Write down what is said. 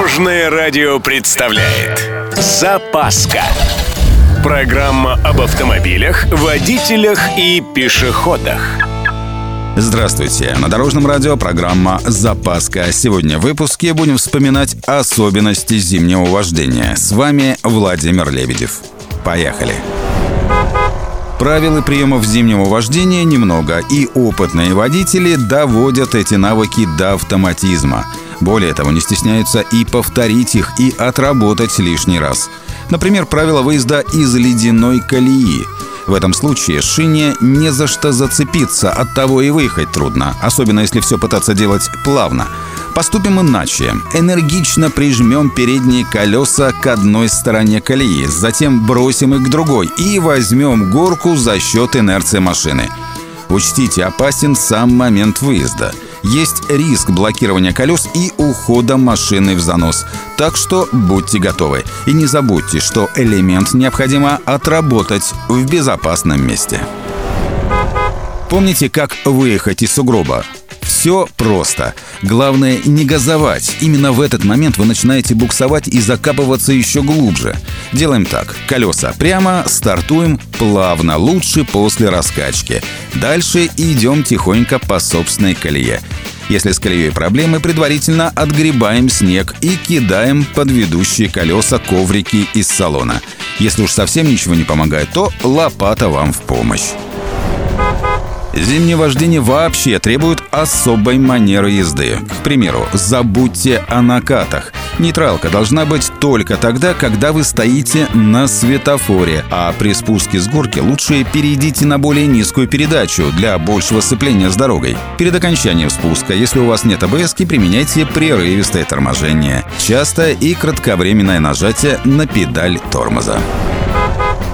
Дорожное радио представляет Запаска Программа об автомобилях, водителях и пешеходах Здравствуйте! На Дорожном радио программа «Запаска». Сегодня в выпуске будем вспоминать особенности зимнего вождения. С вами Владимир Лебедев. Поехали! Правил и приемов зимнего вождения немного, и опытные водители доводят эти навыки до автоматизма. Более того, не стесняются и повторить их, и отработать лишний раз. Например, правило выезда из ледяной колеи. В этом случае шине не за что зацепиться, от того и выехать трудно, особенно если все пытаться делать плавно. Поступим иначе. Энергично прижмем передние колеса к одной стороне колеи, затем бросим их к другой и возьмем горку за счет инерции машины. Учтите, опасен сам момент выезда. Есть риск блокирования колес и ухода машины в занос. Так что будьте готовы. И не забудьте, что элемент необходимо отработать в безопасном месте. Помните, как выехать из сугроба? Все просто. Главное не газовать. Именно в этот момент вы начинаете буксовать и закапываться еще глубже. Делаем так. Колеса прямо, стартуем плавно, лучше после раскачки. Дальше идем тихонько по собственной колее. Если с колеей проблемы, предварительно отгребаем снег и кидаем под ведущие колеса коврики из салона. Если уж совсем ничего не помогает, то лопата вам в помощь. Зимнее вождение вообще требует особой манеры езды. К примеру, забудьте о накатах. Нейтралка должна быть только тогда, когда вы стоите на светофоре, а при спуске с горки лучше перейдите на более низкую передачу для большего сцепления с дорогой. Перед окончанием спуска, если у вас нет АБС, применяйте прерывистое торможение. Частое и кратковременное нажатие на педаль тормоза.